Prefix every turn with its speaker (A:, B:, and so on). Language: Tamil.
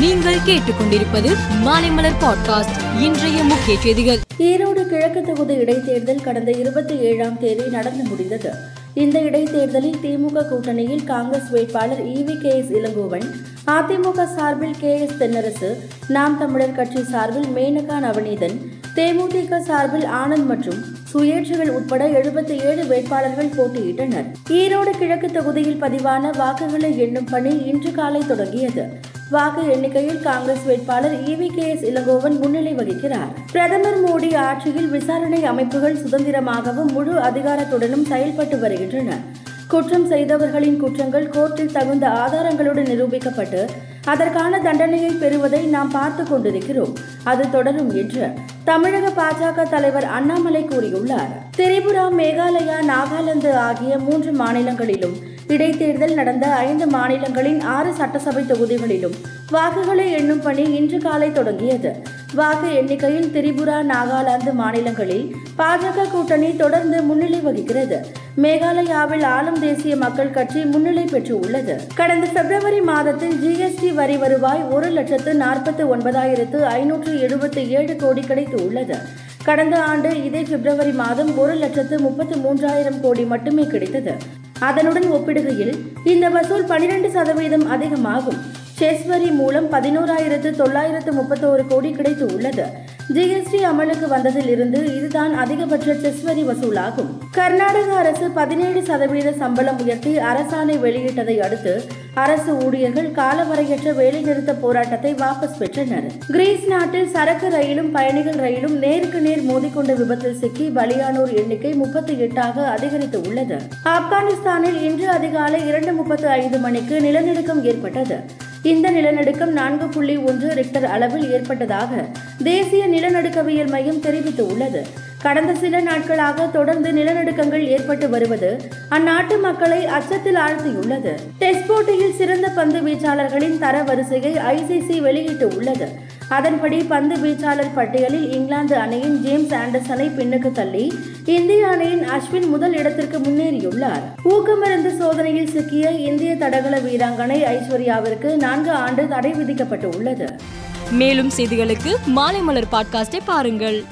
A: நீங்கள் கேட்டுக்கொண்டிருப்பது மாலைமலர் பாட்காஸ்ட் இன்றைய முக்கிய செய்திகள்.
B: ஈரோடு கிழக்கு தொகுதி இடைத்தேர்தல் கடந்த இருபத்தி ஏழாம் தேதி நடந்து முடிந்தது. இந்த இடைத்தேர்தலில் திமுக கூட்டணியில் காங்கிரஸ் வேட்பாளர் E V K S Elangovan AIADMK சார்பில் கே எஸ் தென்னரசு நாம் தமிழர் கட்சி சார்பில் மேனகா நவநீதன் தேமுதிக சார்பில் ஆனந்த் மற்றும் சுயேட்சைகள் உட்பட எழுபத்தி ஏழு வேட்பாளர்கள் போட்டியிட்டனர். ஈரோடு கிழக்கு தொகுதியில் பதிவான வாக்குகளை எண்ணும் பணி இன்று காலை தொடங்கியது. வாக்கு எண்ணிக்கையில் காங்கிரஸ் வேட்பாளர் இவி கே எஸ் இளங்கோவன் முன்னிலை வகிக்கிறார். பிரதமர் மோடி ஆட்சியில் விசாரணை அமைப்புகள் சுதந்திரமாகவும் முழு அதிகாரத்துடனும் செயல்பட்டு வருகின்றன. குற்றம் செய்தவர்களின் குற்றங்கள் கோர்ட்டில் தகுந்த ஆதாரங்களுடன் நிரூபிக்கப்பட்டு அதற்கான தண்டனையை பெறுவதை நாம் பார்த்து கொண்டிருக்கிறோம். அது தொடரும் என்று தமிழக பாஜக தலைவர் அண்ணாமலை கூறியுள்ளார். திரிபுரா மேகாலயா நாகாலாந்து ஆகிய மூன்று மாநிலங்களிலும் இடைத்தேர்தல் நடந்த ஐந்து மாநிலங்களின் ஆறு சட்டசபை தொகுதிகளிலும் வாக்குகளை எண்ணும் பணி இன்று காலை தொடங்கியது. வாக்கு எண்ணிக்கையில் திரிபுரா நாகாலாந்து மாநிலங்களில் பாஜக கூட்டணி தொடர்ந்து முன்னிலை வகிக்கிறது. மேகாலயாவில் ஆளும் தேசிய மக்கள் கட்சி முன்னிலை பெற்று உள்ளது கடந்த பிப்ரவரி மாதத்தில் ஜிஎஸ்டி வரி வருவாய் ஒரு லட்சத்து நாற்பத்தி ஒன்பதாயிரத்து ஐநூற்று எழுபத்தி ஏழு கோடி கிடைத்து உள்ளது கடந்த ஆண்டு இதே பிப்ரவரி மாதம் ஒரு லட்சத்து முப்பத்தி மூன்றாயிரம் கோடி மட்டுமே கிடைத்தது. அதனுடன் ஒப்பிடுகையில் இந்த வசூல் பனிரெண்டு சதவீதம் அதிகமாகும். செஸ் வரி மூலம் பதினோராயிரத்து தொள்ளாயிரத்து முப்பத்தோரு கோடி கிடைத்து உள்ளது ஜிஎஸ்டி அமலுக்கு வந்ததில் இருந்து இதுதான் அதிகபட்ச செஸ் வரி வசூலாகும். கர்நாடக அரசு பதினேழு சதவீத சம்பளம் உயர்த்தி அரசாணை வெளியிட்டதை அடுத்து அரசு ஊழியர்கள் காலவரையற்ற வேலைநிறுத்த போராட்டத்தை வாபஸ் பெற்றனர். கிரீஸ் நாட்டில் சரக்கு ரயிலும் பயணிகள் ரயிலும் நேருக்கு நேர் மோதிக்கொண்ட விபத்தில் சிக்கி பலியானோர் எண்ணிக்கை முப்பத்தி எட்டாக அதிகரித்து உள்ளது. ஆப்கானிஸ்தானில் இன்று அதிகாலை இரண்டு முப்பத்து ஐந்து மணிக்கு நிலநடுக்கம் ஏற்பட்டது. இந்த நிலநடுக்கம் நான்கு புள்ளி ஒன்று ரிக்டர் அளவில் ஏற்பட்டதாக தேசிய நிலநடுக்கவியல் மையம் தெரிவித்து உள்ளது கடந்த சில நாட்களாக தொடர்ந்து நிலநடுக்கங்கள் ஏற்பட்டு வருவது அந்நாட்டு மக்களை அச்சத்தில் ஆழ்த்தியுள்ளது. டெஸ்ட் போட்டியில் சிறந்த பந்து வீச்சாளர்களின் தர வரிசையை ஐசிசி வெளியிட்டு உள்ளது. அதன்படி பந்து வீச்சாளர் பட்டியலில் இங்கிலாந்து அணியின் ஜேம்ஸ் ஆண்டர்சனை பின்னுக்கு தள்ளி இந்திய அணியின் அஸ்வின் முதல் இடத்திற்கு முன்னேறியுள்ளார். ஊக்கமருந்து சோதனையில் சிக்கிய இந்திய தடகள வீராங்கனை ஐஸ்வர்யாவிற்கு நான்கு ஆண்டு தடை விதிக்கப்பட்டு உள்ளது.
A: மேலும் செய்திகளுக்கு மாலைமலர் பாட்காஸ்டை பாருங்கள்.